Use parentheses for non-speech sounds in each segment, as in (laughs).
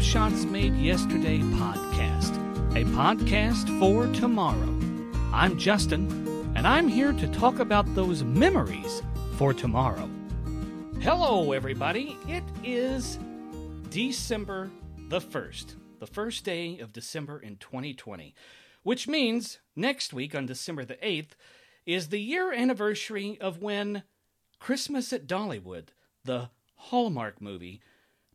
Shots Made Yesterday podcast, a podcast for tomorrow. I'm Justin, and I'm here to talk about those memories for tomorrow. Hello, everybody. It is December the 1st, the first day of December in 2020, which means next week on December the 8th is the year anniversary of when Christmas at Dollywood, the Hallmark movie,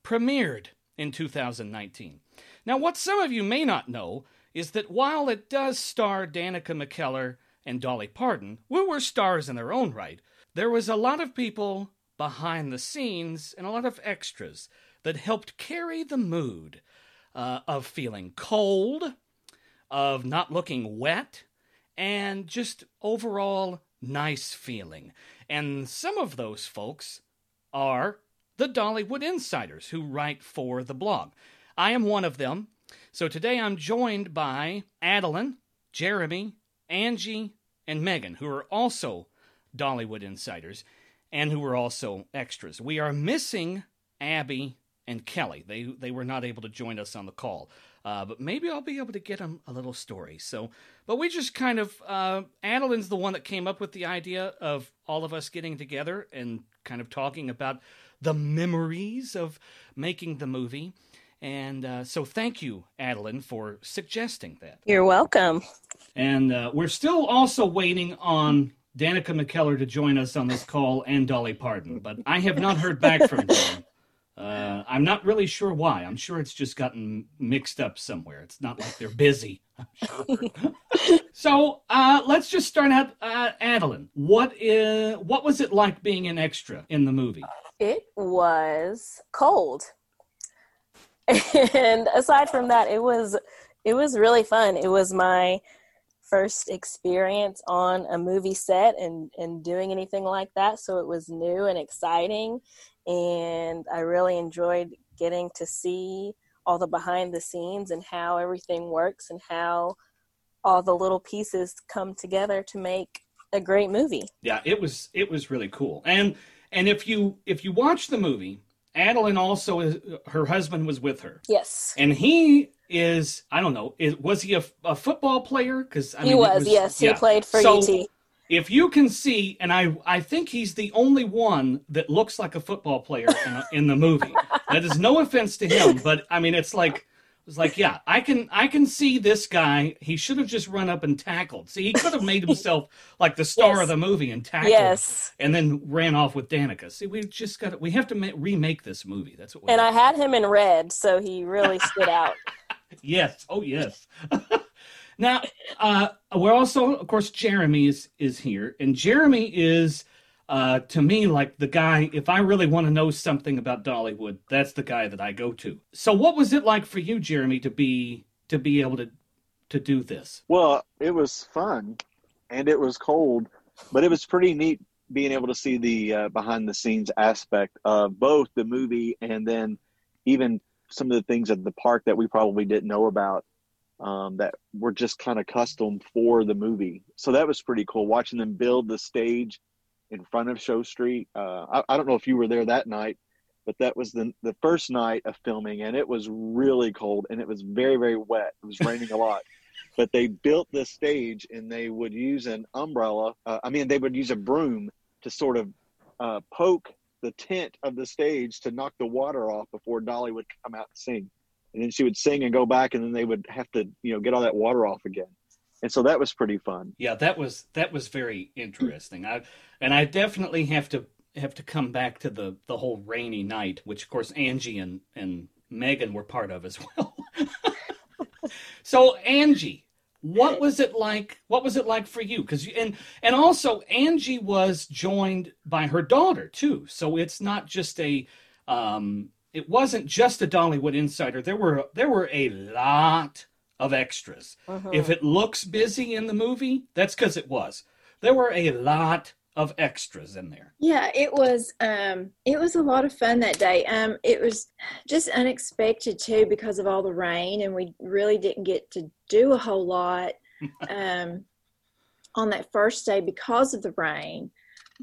premiered in 2019. Now, what some of you may not know is that while it does star Danica McKellar and Dolly Parton, who were stars in their own right, there was a lot of people behind the scenes and a lot of extras that helped carry the mood uh, of feeling cold, of not looking wet, and just overall nice feeling. And some of those folks are the Dollywood insiders who write for the blog. I am one of them. So today I'm joined by Adeline, Jeremy, Angie, and Megan, who are also Dollywood insiders and who are also extras. We are missing Abby and Kelly. They they were not able to join us on the call, uh, but maybe I'll be able to get them a little story. So, but we just kind of uh, Adeline's the one that came up with the idea of all of us getting together and kind of talking about the memories of making the movie. And uh, so, thank you, Adeline, for suggesting that. You're welcome. And uh, we're still also waiting on Danica McKellar to join us on this call and Dolly Parton, but I have not heard back from (laughs) them. Uh, I'm not really sure why. I'm sure it's just gotten mixed up somewhere. It's not like they're busy. (laughs) Sure. (laughs) so uh, let's just start out. Uh, Adeline, what is what was it like being an extra in the movie? It was cold, and aside from that, it was it was really fun. It was my first experience on a movie set and and doing anything like that, so it was new and exciting and I really enjoyed getting to see all the behind the scenes and how everything works and how all the little pieces come together to make a great movie. Yeah, it was it was really cool. And and if you if you watch the movie, Adeline also is, her husband was with her. Yes. And he is I don't know, is, was he a, a football player? Because I he was, was, yes, yeah. he played for so, UT if you can see, and I, I think he's the only one that looks like a football player in, a, in the movie. that is no offense to him, but I mean, it's like, it's like, yeah, I can, I can see this guy. He should have just run up and tackled. See, he could have made himself (laughs) like the star yes. of the movie and tackled, yes, and then ran off with Danica. See, we just got, we have to ma- remake this movie. That's what. We And I had him in red, so he really stood out. (laughs) yes. Oh, yes. (laughs) Now, uh, we're also, of course, Jeremy is is here, and Jeremy is uh, to me like the guy. If I really want to know something about Dollywood, that's the guy that I go to. So, what was it like for you, Jeremy, to be to be able to to do this? Well, it was fun, and it was cold, but it was pretty neat being able to see the uh, behind the scenes aspect of both the movie and then even some of the things at the park that we probably didn't know about um, that were just kind of custom for the movie. So that was pretty cool watching them build the stage in front of Show Street. Uh, I, I, don't know if you were there that night, but that was the the first night of filming, and it was really cold and it was very very wet. It was raining a lot. (laughs) But they built this stage, and they would use an umbrella. Uh, I mean, they would use a broom to sort of uh, poke the tent of the stage to knock the water off before Dolly would come out and sing and then she would sing and go back and then they would have to you know get all that water off again. And so that was pretty fun. Yeah that was that was very interesting. I and i definitely have to have to come back to the the whole rainy night which of course angie and and megan were part of as (laughs) well. So angie what was it like what was it like for you? Because and and also angie was joined by her daughter too. So it's not just a um it wasn't just a Dollywood insider. There were there were a lot of extras. Uh-huh. If it looks busy in the movie, that's because it was. There were a lot of extras in there. Yeah, it was um it was a lot of fun that day. Um it was just unexpected too because of all the rain and we really didn't get to do a whole lot (laughs) um on that first day because of the rain.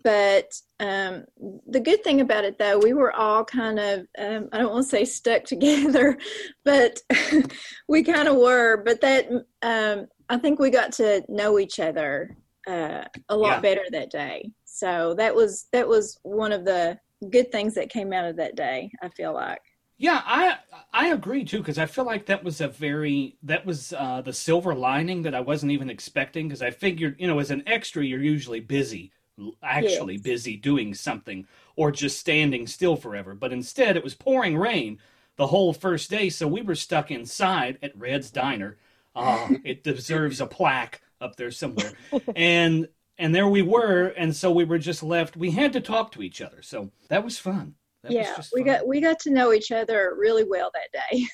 But um, the good thing about it though we were all kind of um, i don't want to say stuck (laughs) together but (laughs) we kind of were. But that um, i think we got to know each other uh, a lot Yeah. better that day. So that was that was one of the good things that came out of that day i feel like. Yeah, I I agree too because I feel like that was a very that was uh, the silver lining that I wasn't even expecting because I figured you know as an extra you're usually busy, actually Yes. busy doing something or just standing still forever. But instead it was pouring rain the whole first day, so we were stuck inside at Red's Diner. Ah, (laughs) it deserves a plaque up there somewhere, (laughs) and and there we were, and so we were just left. We had to talk to each other, so that was fun. That was yeah just we fun. got we got to know each other really well that day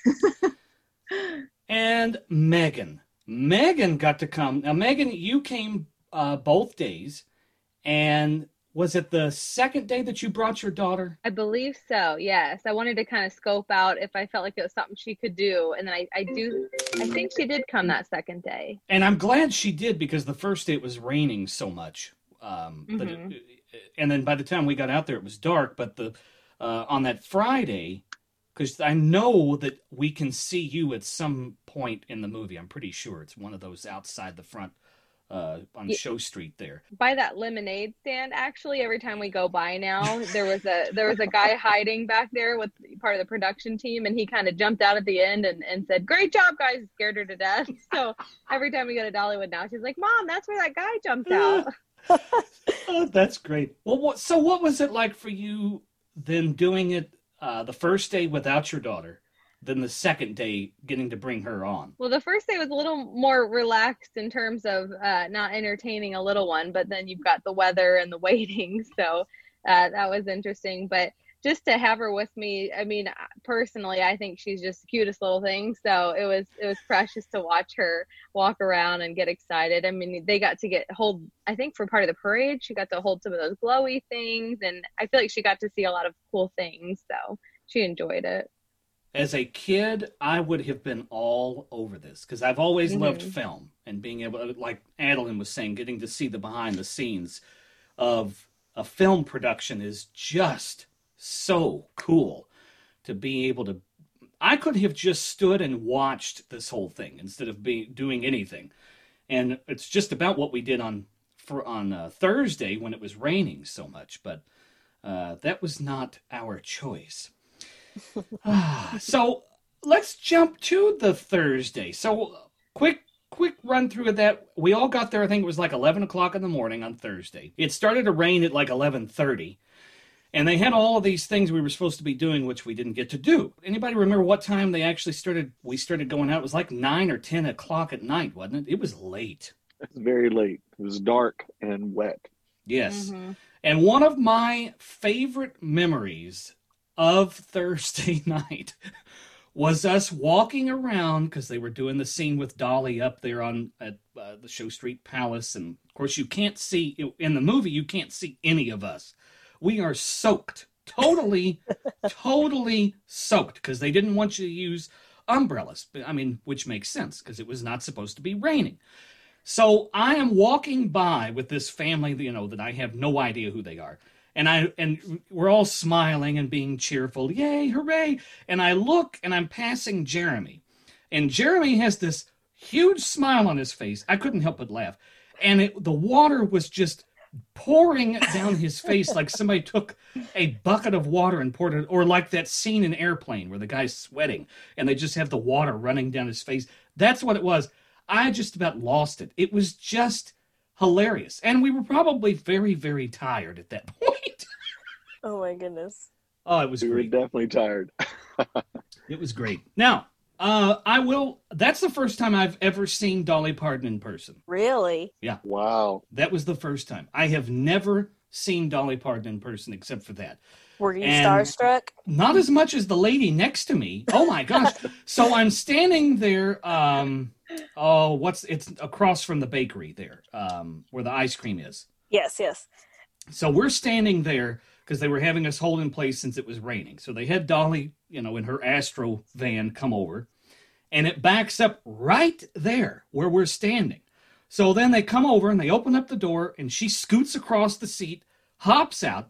(laughs) and Megan. Megan got to come. Now, Megan, you came uh, both days, and was it the second day that you brought your daughter? I believe so. Yes, I wanted to kind of scope out if I felt like it was something she could do, and then I, I do. I think she did come that second day. And I'm glad she did because the first day it was raining so much. Um, that it- Mhm. and then by the time we got out there, it was dark. But the uh, on that Friday, because I know that we can see you at some point in the movie. I'm pretty sure it's one of those outside the front uh, on Ye- Show Street there. By that lemonade stand, actually, every time we go by now, there was a there was a guy (laughs) hiding back there with part of the production team, and he kind of jumped out at the end and, and said, "Great job, guys!" Scared her to death. (laughs) So every time we go to Dollywood now, she's like, "Mom, that's where that guy jumped out." (laughs) oh, that's great. Well, what, so what was it like for you then doing it uh, the first day without your daughter, then the second day getting to bring her on? Well, the first day was a little more relaxed in terms of uh, not entertaining a little one, but then you've got the weather and the (laughs) waiting, so uh, that was interesting. But just to have her with me, I mean, personally, I think she's just the cutest little thing. So it was it was precious to watch her walk around and get excited. I mean, they got to get hold. I think for part of the parade, she got to hold some of those glowy things, and I feel like she got to see a lot of cool things. So she enjoyed it. As a kid, I would have been all over this because I've always loved Mhm. film and being able, to, like Adeline was saying, getting to see the behind the scenes of a film production is just so cool to be able to. I could have just stood and watched this whole thing instead of being doing anything, and it's just about what we did on for on uh, Thursday when it was raining so much, but uh, that was not our choice. (sighs) so let's jump to the Thursday. So quick, quick run through of that. We all got there. I think it was like eleven o'clock in the morning on Thursday. It started to rain at like eleven thirty, and they had all of these things we were supposed to be doing, which we didn't get to do. Anybody remember what time they actually started? We started going out. It was like nine or ten o'clock at night, wasn't it? It was late. It was very late. It was dark and wet. Yes. Mhm. And one of my favorite memories of Thursday (laughs) night was us walking around because they were doing the scene with Dolly up there on at uh, the Show Street Palace, and of course you can't see in the movie you can't see any of us. We are soaked, totally, (laughs) totally soaked because they didn't want you to use umbrellas. I mean, which makes sense because it was not supposed to be raining. So I am walking by with this family, you know, that I have no idea who they are. And I and we're all smiling and being cheerful. Yay, hooray. And I look and I'm passing Jeremy. And Jeremy has this huge smile on his face. I couldn't help but laugh. And it, the water was just pouring down his (laughs) face like somebody took a bucket of water and poured it or like that scene in airplane where the guy's sweating and they just have the water running down his face. That's what it was. I just about lost it. It was just hilarious. And we were probably very, very tired at that (laughs) point. Oh my goodness. Oh, it was We were definitely tired. (laughs) It was great. Now, uh, I will. That's the first time I've ever seen Dolly Parton in person. Really? Yeah. Wow. That was the first time. I have never seen Dolly Parton in person except for that. Were you And- starstruck? Not as much as the lady next to me. Oh my gosh. (laughs) so I'm standing there. Um, oh, what's it's across from the bakery there, um, where the ice cream is. Yes, yes. So we're standing there because they were having us hold in place since it was raining. So they had Dolly, you know, in her Astro van come over, and it backs up right there where we're standing. So then they come over and they open up the door, and she scoots across the seat, hops out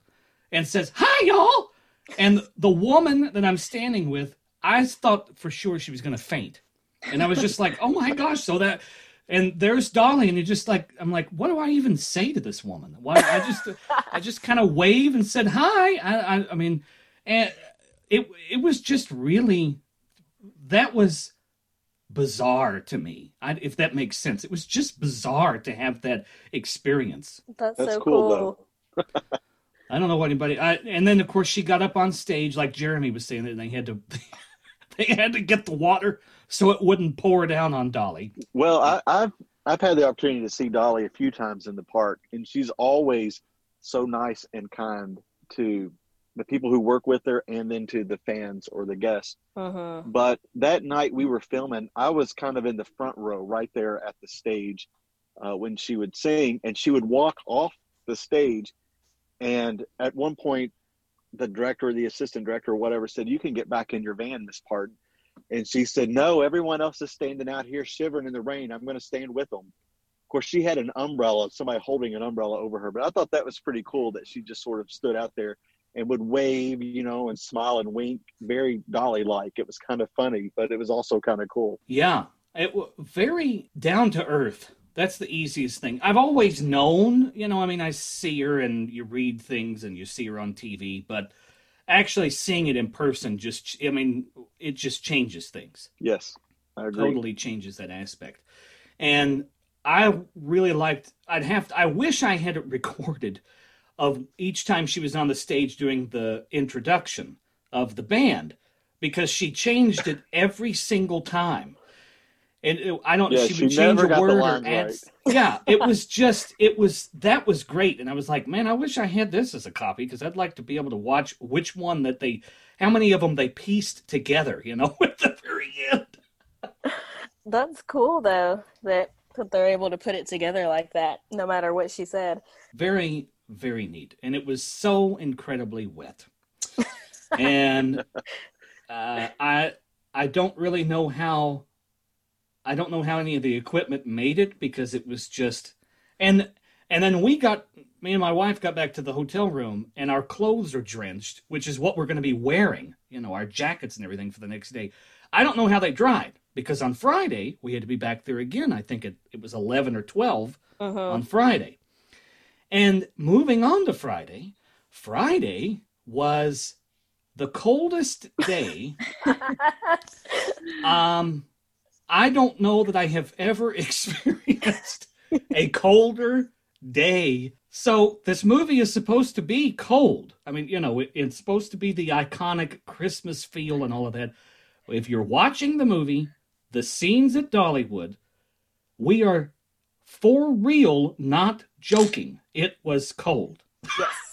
and says, "Hi, y'all!" And the woman that I'm standing with, I thought for sure she was going to faint, and I was just like, "Oh my gosh!" So that, and there's Dolly, and you're just like, I'm like, what do I even say to this woman? Why? I just, (laughs) I just kind of wave and said hi. I, I, I mean, and it, it was just really, that was bizarre to me. I, if that makes sense, it was just bizarre to have that experience. That's, That's so cool, cool. (laughs) I don't know what anybody. I, and then of course she got up on stage, like Jeremy was saying, and they had to (laughs) they had to get the water so it wouldn't pour down on Dolly. Well, I, I've I've had the opportunity to see Dolly a few times in the park, and she's always so nice and kind to the people who work with her, and then to the fans or the guests. Mm-hmm. But that night we were filming, I was kind of in the front row, right there at the stage, uh, when she would sing, and she would walk off the stage, and at one point, the director, or the assistant director, or whatever, said, "You can get back in your van, Miss Parton." And she said, No, everyone else is standing out here shivering in the rain. I'm going to stand with them. Of course, she had an umbrella, somebody holding an umbrella over her. But I thought that was pretty cool that she just sort of stood out there and would wave, you know, and smile and wink, very Dolly like. It was kind of funny, but it was also kind of cool. Yeah, it was very down to earth. That's the easiest thing. I've always known, you know, I mean, I see her and you read things and you see her on TV, but actually seeing it in person just, I mean, it just changes things. Yes, I agree. Totally changes that aspect. And I really liked, I'd have to, I wish I had it (laughs) recorded of each time she was on the stage doing the introduction of the band because she changed it every single time. And it, I don't. Yeah, she she would change never a got the word or lines add. right. Yeah, it was just. It was that was great, and I was like, man, I wish I had this as a copy because I'd like to be able to watch which one that they, how many of them they pieced together. You know, (laughs) at the very end. (laughs) That's cool though that that they're able to put it together like that, no matter what she said. very very neat and it was so incredibly wet and (laughs) uh, i i don't really know how i don't know how any of the equipment made it because it was just and and then we got me and my wife got back to the hotel room and our clothes are drenched which is what we're going to be wearing you know our jackets and everything for the next day i don't know how they dried because on friday we had to be back there again i think it, it was 11 or 12 Mm-hmm. on Friday. And moving on to Friday, Friday was the coldest day. (laughs) um, I don't know that I have ever (laughs) experienced a colder day. So this movie is supposed to be cold. I mean, you know, it, it's supposed to be the iconic Christmas feel and all of that. If you're watching the movie, the scenes at Dollywood, we are for real, not joking. It was cold. yes.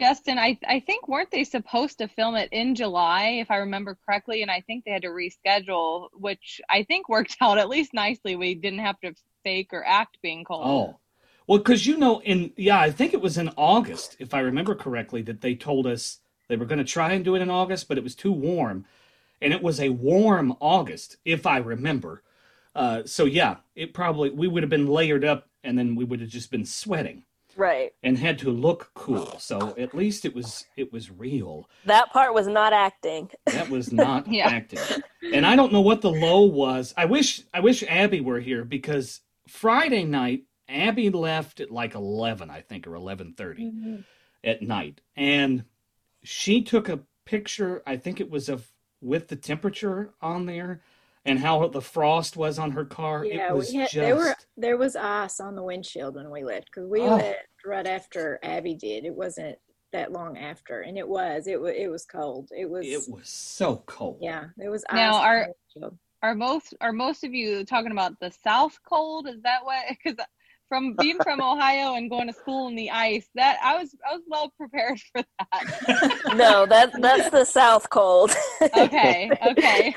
Justin, I I think weren't they supposed to film it in July, if I remember correctly, and I think they had to reschedule, which I think worked (laughs) out at least nicely. We didn't have to fake or act being cold. Oh, well, because you know, in yeah, I think it was in August, if I remember correctly, that they told us they were going to try and do it in August, but it was too warm, and it was a warm August, if I remember. Uh, so yeah, it probably we would have been layered up, and then we would have just been sweating Right. and had to look cool. So at least it was it was real. That part was not acting. That was (laughs) not Yeah. acting. And I don't know what the low was. I wish I wish Abby were here because Friday night Abby left at like 11, I think or 11:30 mm-hmm. at night. And she took a picture, I think it was of with the temperature on there and how the frost was on her car. Yeah, it was we had, just there were there was ice on the windshield when we left because we Oh. left right after Abby did. It wasn't that long after, and it was it was it was cold. It was it was so cold. yeah, it was ice. Now, on are- the windshield. Are most are most of you talking about the South cold? Is that what? Because from being from Ohio and going to school in the ice, that I was I was well prepared for that. (laughs) No, that that's the South cold. Okay, okay.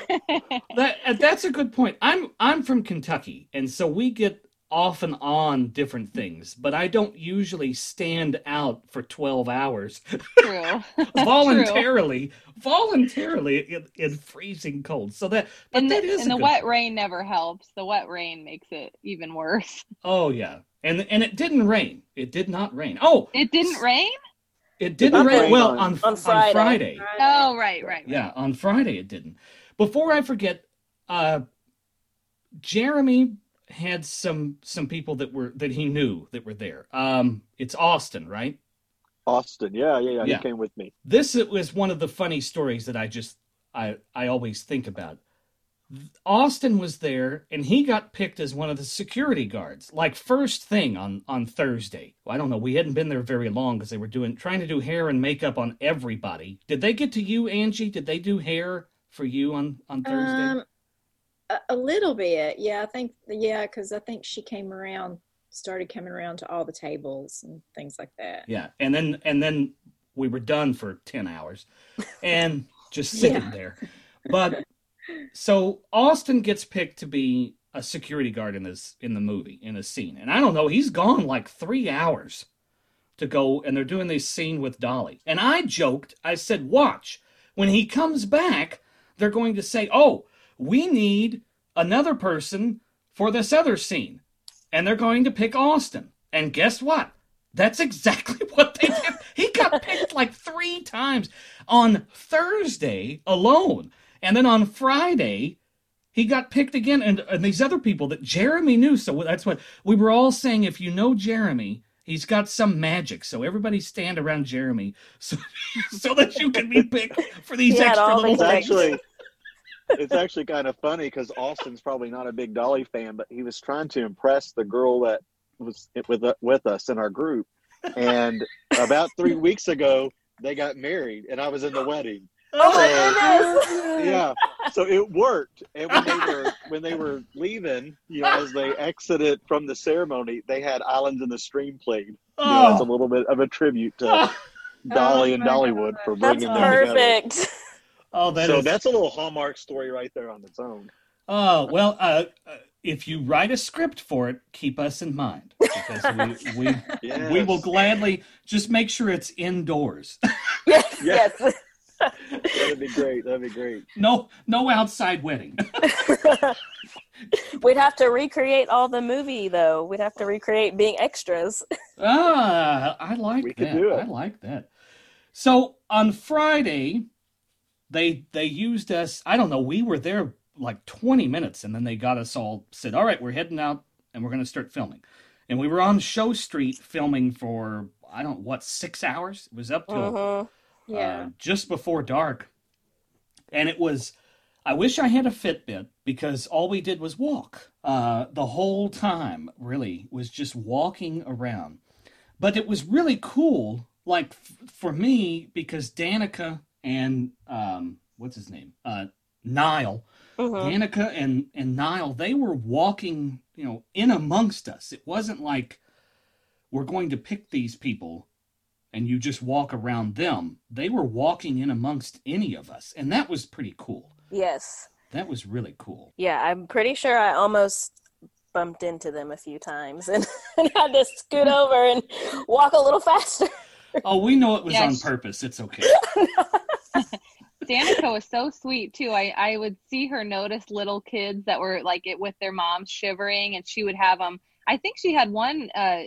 that uh, that's a good point. I'm I'm from Kentucky, and so we get off and on different things, but I don't usually stand out for 12 hours True. (laughs) (laughs) voluntarily, voluntarily in, in freezing cold. So that, but and the, that is and the wet point. rain never helps. The wet rain makes it even worse. (laughs) Oh yeah, and and it didn't rain. It did not rain. Oh, It didn't rain? it didn't not rain. rain Well, on- on on Friday. Friday. Oh, right, right. right. Yeah, on Friday it didn't. Before I forget, uh, Jeremy had some some people that were that he knew that were there. Um, it's Austin, right? Austin, yeah, yeah, yeah, Yeah. He came with me. This was one of the funny stories that I just I I always think about. Austin was there and he got picked as one of the security guards like first thing on on Thursday. I don't know, we hadn't been there very long cuz they were doing trying to do hair and makeup on everybody. Did they get to you Angie? Did they do hair for you on on Thursday? Um, a, a little bit, yeah. I think, yeah, because I think she came around, started coming around to all the tables and things like that. Yeah, and then and then we were done for ten hours, (laughs) and just sitting Yeah. there. But so Austin gets picked to be a security guard in this in the movie in a scene, and I don't know, he's gone like three hours to go, and they're doing this scene with Dolly, and I joked, I said, "Watch when he comes back, they're going to say, oh, we need another person for this other scene." And they're going to pick Austin. And guess what? That's exactly (laughs) what they did. He got picked like three times on Thursday alone. And then on Friday, he got picked again. And, and these other people that Jeremy knew. So that's what we were all saying. If you know Jeremy, he's got some magic. So everybody stand around Jeremy (laughs) so, so that you can be picked for these He extra little It's Thanks. things. actually it's actually kind of funny because Austin's probably not a big Dolly fan, but he was trying to impress the girl that was with with us in our group. And about three weeks ago, they got married, and I was in the wedding. Oh my goodness! Yeah, so it worked. And when they were when they were leaving, you know, as they exited from the ceremony, they had "Islands in the Stream" played. You know, as a Oh, little bit of a tribute to (laughs) Dolly oh and my Dollywood for That's bringing them together. Perfect. oh, that so is- that's a little Hallmark story right there on its own. Oh well, uh, uh, if you write a script for it, keep us in mind because we (laughs) we, Yes. we will gladly just make sure it's indoors. (laughs) Yes, Yeah. yes. That'd be great. That'd be great. no no outside wedding. (laughs) We'd have to recreate all the movie though. We'd have to recreate being extras. ah, I like We could that. do it. I like that. So on Friday, they they used us. I don't know. We were there like twenty minutes, and then they got us all said, "All right, we're heading out, and we're going to start filming." And we were on Show Street filming for I don't what six hours. It was up to Mhm. Yeah. uh, just before dark. And it was, I wish I had a Fitbit because all we did was walk uh, the whole time, really, was just walking around. But it was really cool, like f- for me, because Danica and, um, what's his name? Uh. Mhm. Danica and, and Niall, they were walking, you know, in amongst us. It wasn't like we're going to pick these people and you just walk around them. They were walking in amongst any of us, and that was pretty cool. Yes. That was really cool. Yeah, I'm pretty sure I almost bumped into them a few times and, (laughs) and had to scoot over and walk a little faster. Oh, we know it was Yeah, on sh- purpose. It's okay. (laughs) Danica was so sweet too. I, I would see her notice little kids that were like it with their moms shivering, and she would have them. I think she had one uh,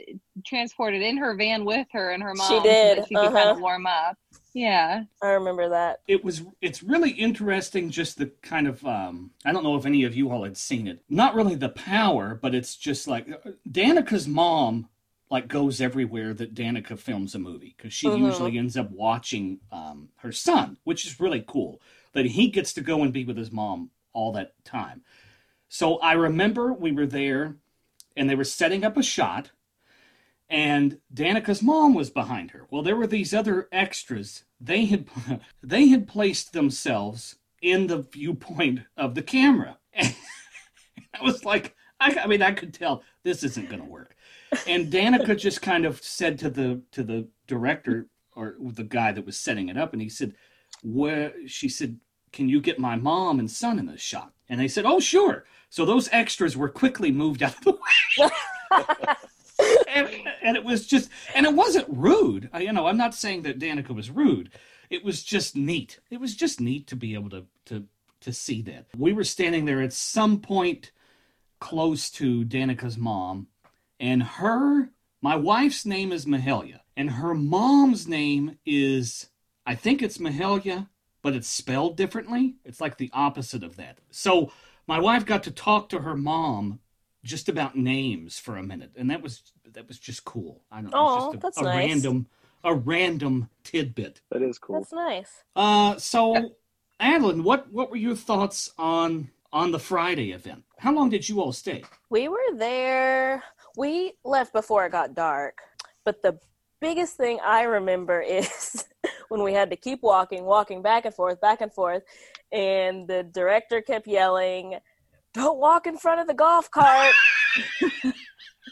transported in her van with her and her mom. She so did, that she could kind uh-huh. of warm up. Yeah. I remember that. it was it's really interesting just the kind of um i don't know if any of you all had seen it not really the power but it's just like danica's mom like goes everywhere that danica films a movie because she Mhm. usually ends up watching um her son which is really cool that he gets to go and be with his mom all that time so i remember we were there and they were setting up a shot and Danica's mom was behind her. Well, there were these other extras. They had (laughs) they had placed themselves in the viewpoint of the camera. (laughs) And I was like, I, I mean, I could tell this isn't going to work. And Danica just kind of said to the to the director or the guy that was setting it up, and he said, "Where?" She said, "Can you get my mom and son in this shot?" And they said, "Oh, sure." So those extras were quickly moved out of the way. (laughs) and, and it was just, and it wasn't rude. I- You know, I'm not saying that Danica was rude. It was just neat. It was just neat to be able to to to see that. We were standing there at some point close to Danica's mom, and her, my wife's name is Mahalia, and her mom's name is, I think it's Mahalia, but it's spelled differently. It's like the opposite of that. So my wife got to talk to her mom just about names for a minute, and that was that was just cool. I don't know, Aw, it's just a, that's a nice. random a random tidbit. That is cool. That's nice. Uh, so Adeline, what what were your thoughts on on the Friday event? How long did you all stay? We were there. We left before it got dark, but the biggest thing I remember (laughs) is when we had to keep walking, walking back and forth, back and forth, and the director kept yelling, "Don't walk in front of the golf cart." (laughs)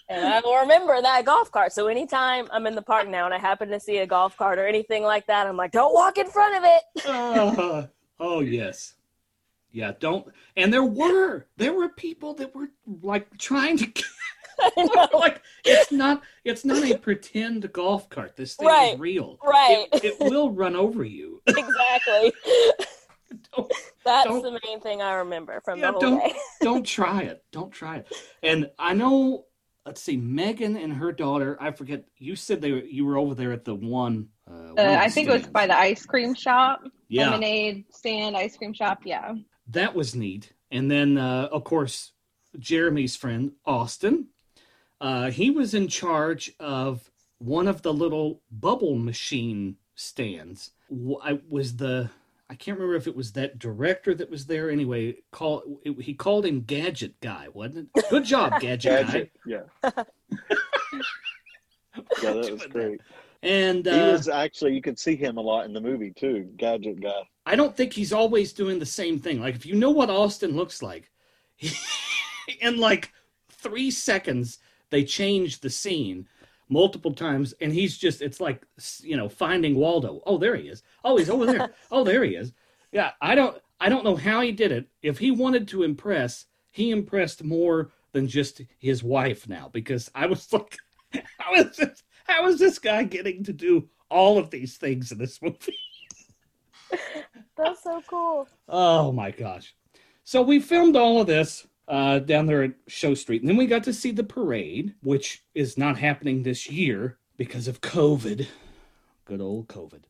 and I will remember that golf cart. So anytime I'm in the park now and I happen to see a golf cart or anything like that, I'm like, "Don't walk in front of it." Uh, (laughs) oh yes, yeah. Don't. And there were there were people that were like trying to. (laughs) I know. (laughs) like it's not it's not a pretend golf cart. This thing Right, is real. right. It, it will run over you. (laughs) exactly. Don't- That's Don't- the main thing I remember from Yeah, the whole don't- day. don't try it. Don't try it. And I know. Let's see, Megan and her daughter. I forget. You said they were, you were over there at the one. Uh, Uh, I think it was by the ice cream shop, Yeah, lemonade stand, ice cream shop. Yeah. that was neat. And then, uh, of course, Jeremy's friend Austin. Uh, he was in charge of one of the little bubble machine stands. I was the I can't remember if it was that director that was there. Anyway, call it, he called him Gadget Guy, wasn't it? Good job, (laughs) Gadget, Gadget. Yeah. (laughs) Yeah, that was great. Guy. And He uh, was actually you could see him a lot in the movie too. Gadget guy. I don't think he's always doing the same thing. Like if you know what Austin looks like, (laughs) in like three seconds they change the scene multiple times, and he's just it's like you know finding Waldo. Oh, there he is. Oh, he's over there. (laughs) oh, there he is. Yeah, I don't I don't know how he did it. If he wanted to impress, he impressed more than just his wife now because I was (laughs) like, how is this? How is this guy getting to do all of these things in this movie? (laughs) That's so cool. Oh my gosh. So we filmed all of this uh, down there at Show Street. And then we got to see the parade, which is not happening this year because of COVID. Good old COVID.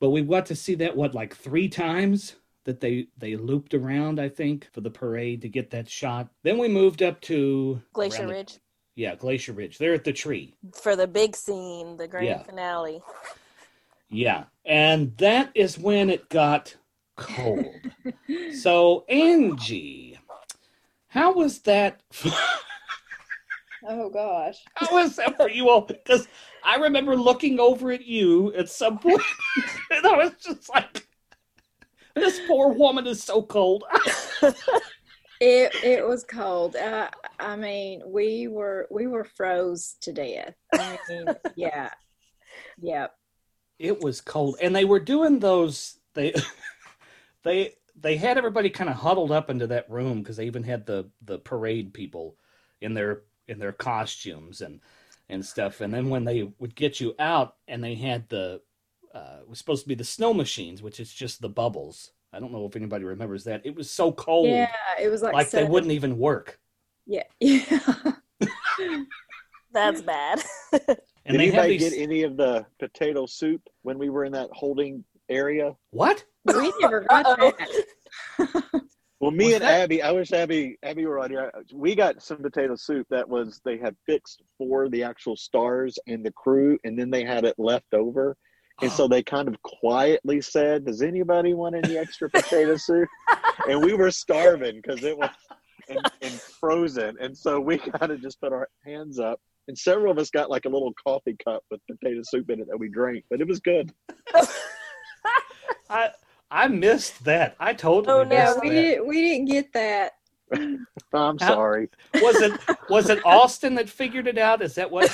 But we got to see that, what, like three times? That they they looped around, I think, for the parade to get that shot. Then we moved up to Glacier around the- Ridge yeah, Glacier Ridge. They're at the tree. for the big scene, the grand Yeah. finale. Yeah, and that is when it got cold. (laughs) so Angie, how was that? Oh gosh. (laughs) How was that for you all? Because I remember looking over at you at some point, (laughs) and I was just like, "This poor woman is so cold." (laughs) It it was cold. Uh, I mean, we were we were froze to death. I mean, yeah, yeah. it was cold, and they were doing those. They they they had everybody kind of huddled up into that room because they even had the the parade people in their in their costumes and and stuff. And then when they would get you out, and they had the uh, it was supposed to be the snow machines, which is just the bubbles. I don't know if anybody remembers that. It was so cold, Yeah, it was like, like they wouldn't even work. Yeah, yeah. (laughs) That's bad. (laughs) And Did they had anybody these get any of the potato soup when we were in that holding area? what? we never got (laughs) Uh-oh. that. (laughs) Well, me Was and that- Abby, I wish Abby, Abby were on here. We got some potato soup that was they had fixed for the actual stars and the crew, and then they had it left over, and so oh. they kind of quietly said, "Does anybody want any extra potato soup?" (laughs) And we were starving because it was and, and frozen, and so we kind of just put our hands up, and several of us got like a little coffee cup with potato soup in it that we drank, but it was good. I I missed that. I totally Oh, no. Yeah, we that. didn't we didn't get that. (laughs) I'm How- sorry. Was it was it Austin that figured it out? Is that what?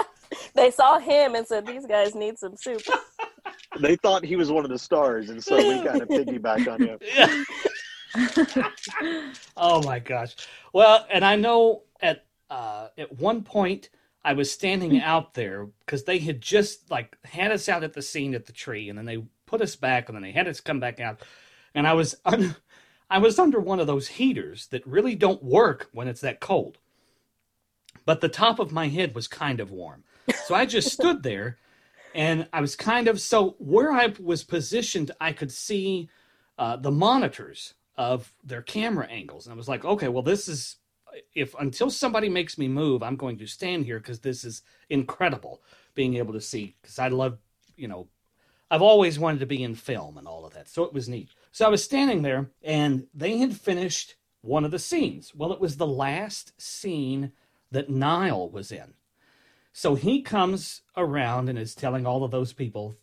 (laughs) they saw him and said, "These guys need some soup." (laughs) They thought he was one of the stars, and so we kind of piggybacked on him. Yeah. oh my gosh. Well, and I know at uh, at one point I was standing out there because they had just like had us out at the scene at the tree, and then they put us back, and then they had us come back out, and I was un- I was under one of those heaters that really don't work when it's that cold. But the top of my head was kind of warm, so I just (laughs) stood there, and I was kind of so where I was positioned, I could see uh, the monitors of their camera angles, and I was like, okay, well, this is if until somebody makes me move, I'm going to stand here because this is incredible being able to see. Because I love, you know, I've always wanted to be in film and all of that, so it was neat. So I was standing there, and they had finished one of the scenes. Well, it was the last scene that Niall was in. So he comes around and is telling all of those people,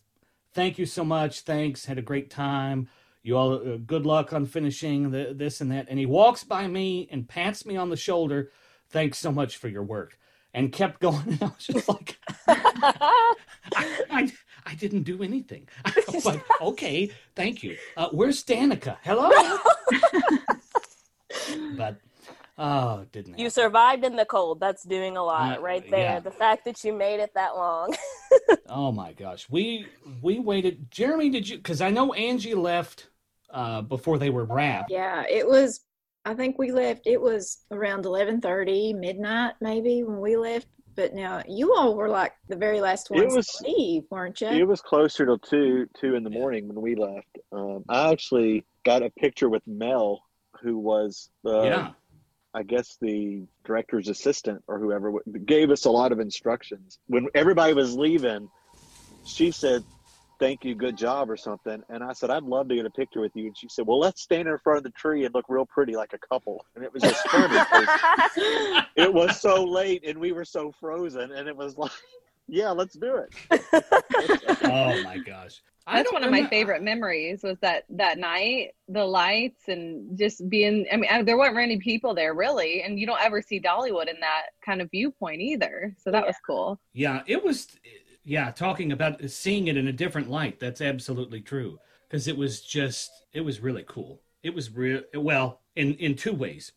"Thank you so much. Thanks. Had a great time." you all uh, good luck on finishing the, this and that and he walks by me and pats me on the shoulder thanks so much for your work and kept (laughs) going and i was just like (laughs) I, I, I, didn't do anything (laughs) i was like okay thank you uh, where's danica hello (laughs) but oh didn't you survived in the cold that's doing a lot uh, right there yeah. the fact that you made it that long (laughs) oh my gosh we we waited jeremy did you because i know angie left uh, before they were wrapped. Yeah, it was. I think we left. It was around eleven thirty, midnight, maybe when we left. But now you all were like the very last ones was, to leave, weren't you? It was closer to two two in the morning when we left. Um, I actually got a picture with Mel, who was the, yeah. I guess the director's assistant or whoever gave us a lot of instructions when everybody was leaving. She said, thank you, good job, or something. And I said, I'd love to get a picture with you. And she said, Well, let's stand in front of the tree and look real pretty like a couple. And it was just funny. (laughs) it was so late and we were so frozen. And it was like, Yeah, let's do it. (laughs) oh my gosh. That's one of my favorite memories was that that night, the lights and just being. I mean, there weren't many people there really, and you don't ever see Dollywood in that kind of viewpoint either. So that yeah. was cool. Yeah, it was yeah, talking about seeing it in a different light. That's absolutely true because it was just it was really cool. It was real well in in two ways.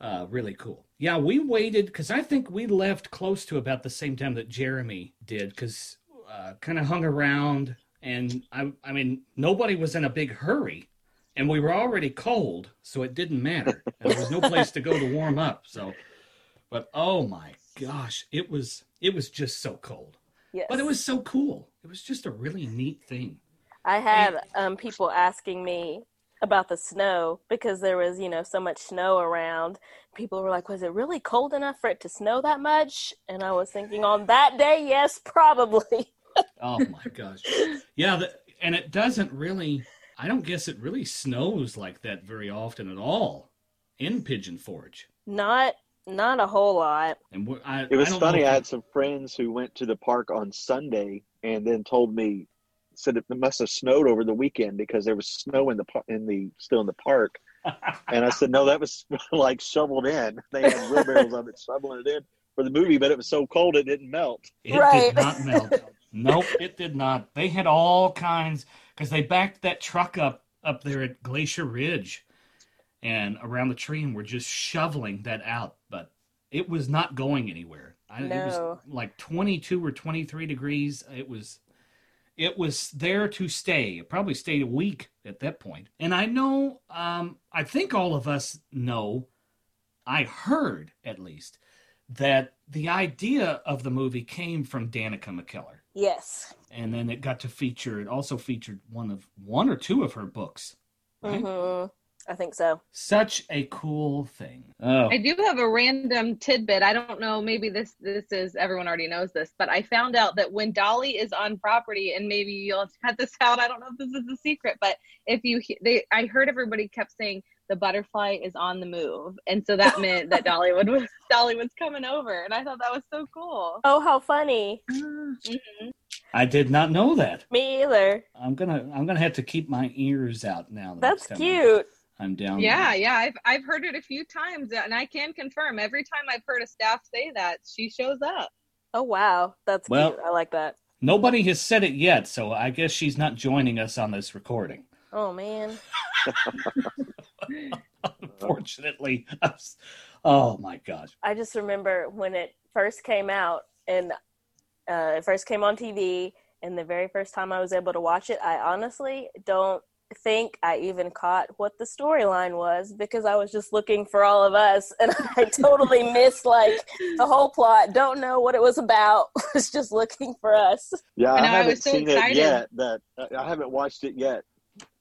Uh, really cool. Yeah, we waited because I think we left close to about the same time that Jeremy did because uh, kind of hung around and I I mean nobody was in a big hurry and we were already cold so it didn't matter. there was no place to go to warm up. So, but oh my gosh, it was it was just so cold. Yes. But it was so cool. It was just a really neat thing. I had um, people asking me about the snow because there was, you know, so much snow around. People were like, "Was it really cold enough for it to snow that much?" And I was thinking, on that day, yes, probably. (laughs) oh my gosh, yeah, the, and it doesn't really. I don't guess it really snows like that very often at all in Pigeon Forge. Not not a whole lot. And I, it was funny. I had some friends who went to the park on Sunday and then told me said it must have snowed over the weekend because there was snow in the in the still in the park. (laughs) and I said, no, that was (laughs) like shoveled in. They had wheelbarrows of it shoveling it in for the movie, but it was so cold it didn't melt. It right. did not melt. nope, it did not. They had all kinds because they backed that truck up up there at Glacier Ridge and around the tree and were just shoveling that out, but it was not going anywhere. I, no. It was like 22 or 23 degrees. It was it was there to stay. It probably stayed a week at that point. And I know, um, I think all of us know, I heard at least, that the idea of the movie came from Danica McKellar. Yes. And then it got to feature, it also featured one of one or two of her books. Right? Mm-hmm. I think so. Such a cool thing. Oh. I do have a random tidbit. I don't know, maybe this this is everyone already knows this, but I found out that when Dolly is on property and maybe you'll (laughs) have to cut this out. I don't know if this is a secret, but if you they I heard everybody kept saying the butterfly is on the move. And so that meant that Dollywood was (laughs) Dolly was coming over. And I thought that was so cool. Oh, how funny. Mm-hmm. I did not know that. Me either. I'm gonna I'm gonna have to keep my ears out now. That That's cute. I'm down. Yeah, there. yeah. I've I've heard it a few times, and I can confirm. Every time I've heard a staff say that, she shows up. Oh wow, that's well, cute. I like that. Nobody has said it yet, so I guess she's not joining us on this recording. Oh man. (laughs) (laughs) Unfortunately, was- oh my gosh. I just remember when it first came out and uh, it first came on TV, and the very first time I was able to watch it, I honestly don't think I even caught what the storyline was because I was just looking for all of us, and (laughs) I totally (laughs) missed like the whole plot. Don't know what it was about. (laughs) was just looking for us. Yeah, I I, know, I haven't was so seen excited. it yet. That uh, I haven't watched it yet.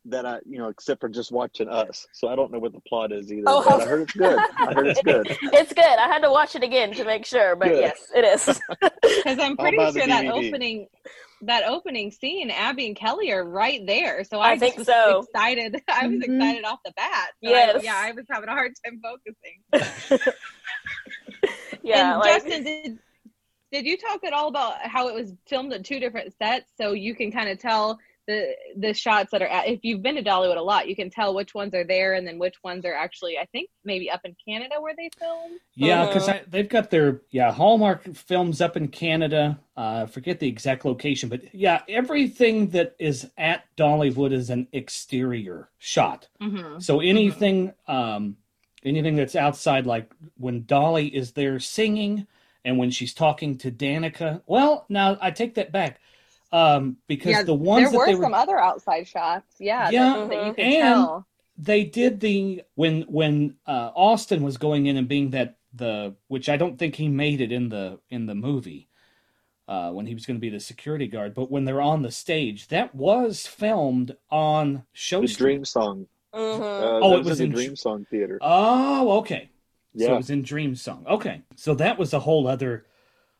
That I, you know, except for just watching us, so I don't know what the plot is either. Oh. but I heard it's good. I heard it's good. (laughs) It's good. I had to watch it again to make sure, but Good. yes, it is. (laughs) Because I'm pretty sure that opening that opening scene, Abby and Kelly are right there. So I, I think was so. excited. (laughs) I was Mhm. excited off the bat. So I- Yes. yeah, I was having a hard time focusing. yeah, and like, Justin, did, did you talk at all about how it was filmed at two different sets, so you can kind of tell the the shots that are at, if you've been to Dollywood a lot, you can tell which ones are there and then which ones are actually, I think, maybe up in Canada where they filmed. Yeah, Uh-huh. because they've got their yeah Hallmark films up in Canada. Uh, forget the exact location, but yeah, everything that is at Dollywood is an exterior shot. Mm-hmm. So anything, um, anything that's outside, like when Dolly is there singing, and when she's talking to Danica. Well, now I take that back, um, because Yeah, the ones there that were they were some other outside shots. Yeah, Yeah, that, you could and- tell. they did the when when uh, Austin was going in and being that the which I don't think he made it in the in the movie uh, when he was going to be the security guard, but when they're on the stage, that was filmed on Show The Street. Dream Song. mhm. Uh, Oh, it was in in Dream Song Theater. Oh, okay. So Yeah. it was in Dream Song. Okay, so that was a whole other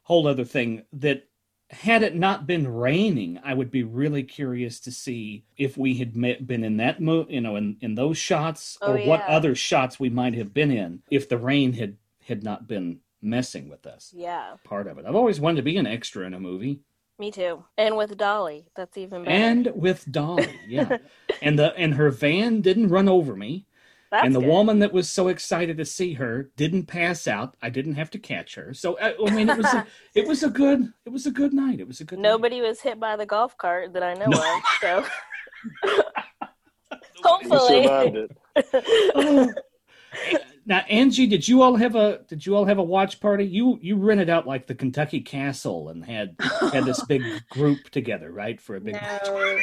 whole other thing that had it not been raining, I would be really curious to see if we had met, been in that mo- you know, in, in those shots, Oh, or what other shots we might have been in if the rain had had not been messing with us. yeah, Part of it. I've always wanted to be an extra in a movie, me too. And with Dolly, that's even better. and with Dolly, yeah, (laughs) and the and her van didn't run over me. That's and the good. woman that was so excited to see her didn't pass out. I didn't have to catch her. So I, I mean, it was a, (laughs) it was a good it was a good night. It was a good. night. Nobody was hit by the golf cart that I know No. of. So (laughs) (laughs) hopefully, survived it. (sighs) Now, Angie, did you all have a did you all have a watch party? You you rented out like the Kentucky Castle and had had this big group together, right? For a big No,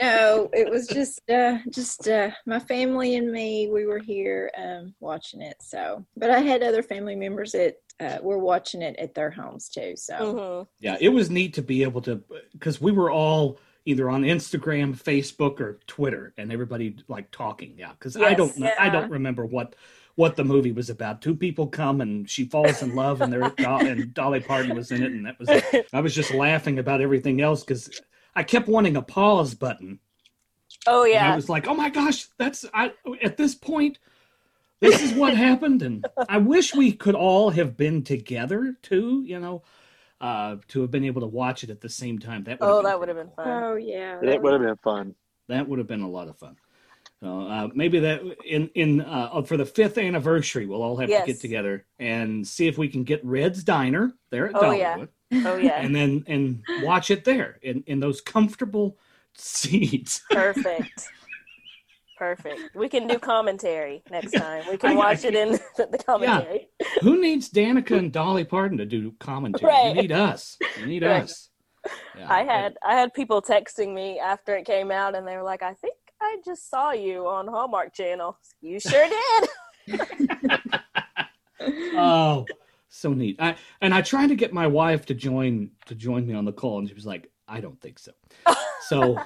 no, it was just uh, just uh, my family and me. We were here um, watching it. So, but I had other family members that uh, were watching it at their homes too. So, Mhm. Yeah, it was neat to be able to because we were all either on Instagram, Facebook, or Twitter, and everybody like talking. Yeah, because I don't know, I don't remember what what the movie was about. Two people come and she falls in love, and they're and (laughs) Dolly Parton was in it, and that was it. I was just laughing about everything else because I kept wanting a pause button. oh And I was like, oh my gosh, that's I at this point. This is what (laughs) happened, and I wish we could all have been together too. You know, uh, to have been able to watch it at the same time. That would oh have that been would have been fun. oh yeah, that would have been fun. that would have been a lot of fun. So uh, maybe that in in uh, for the fifth anniversary, we'll all have Yes. to get together and see if we can get Red's Diner there at Oh, yeah. Oh yeah, and then and watch it there in in those comfortable seats. (laughs) perfect. Perfect. We can do commentary next time. We can watch it in (laughs) the commentary. Yeah. Who needs Danica and Dolly Parton to do commentary? Right. You need us. You need Right. us. Yeah. I had I had people texting me after it came out, and they were like, "I think I just saw you on Hallmark Channel." You sure did. (laughs) Oh, so neat. I and I tried to get my wife to join to join me on the call, and she was like, "I don't think so." (laughs) So,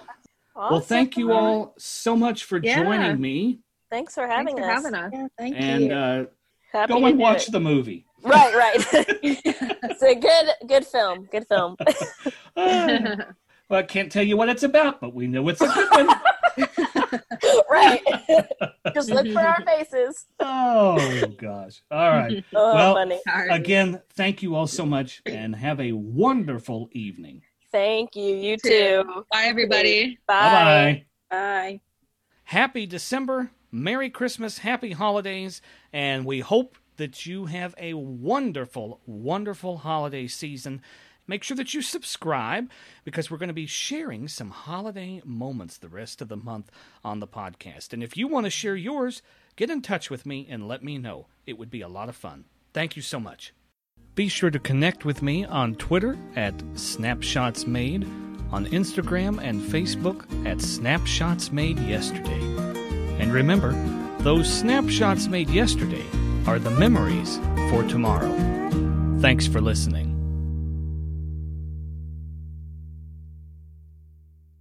well, thank you all so much for Yeah. joining me, Thanks for having Thanks for us. having us. yeah, thank and you. uh, Happy go and watch it. the movie. Right, right. (laughs) (laughs) it's a good good film. Good film. Uh, well, I can't tell you what it's about, but we know it's a good one. (laughs) right. Just look for our faces. Oh gosh! All right. (laughs) Oh, Well, funny. Again, thank you all so much, and have a wonderful evening. Thank you. You too. Bye, everybody. Bye Bye. bye. Bye. Happy December, Merry Christmas, Happy Holidays, and we hope that you have a wonderful, wonderful holiday season. Make sure that you subscribe because we're going to be sharing some holiday moments the rest of the month on the podcast. And if you want to share yours, get in touch with me and let me know. It would be a lot of fun. Thank you so much. Be sure to connect with me on Twitter at Snapshots Made, on Instagram and Facebook at Snapshots Made Yesterday. And remember, those snapshots made yesterday are the memories for tomorrow. Thanks for listening.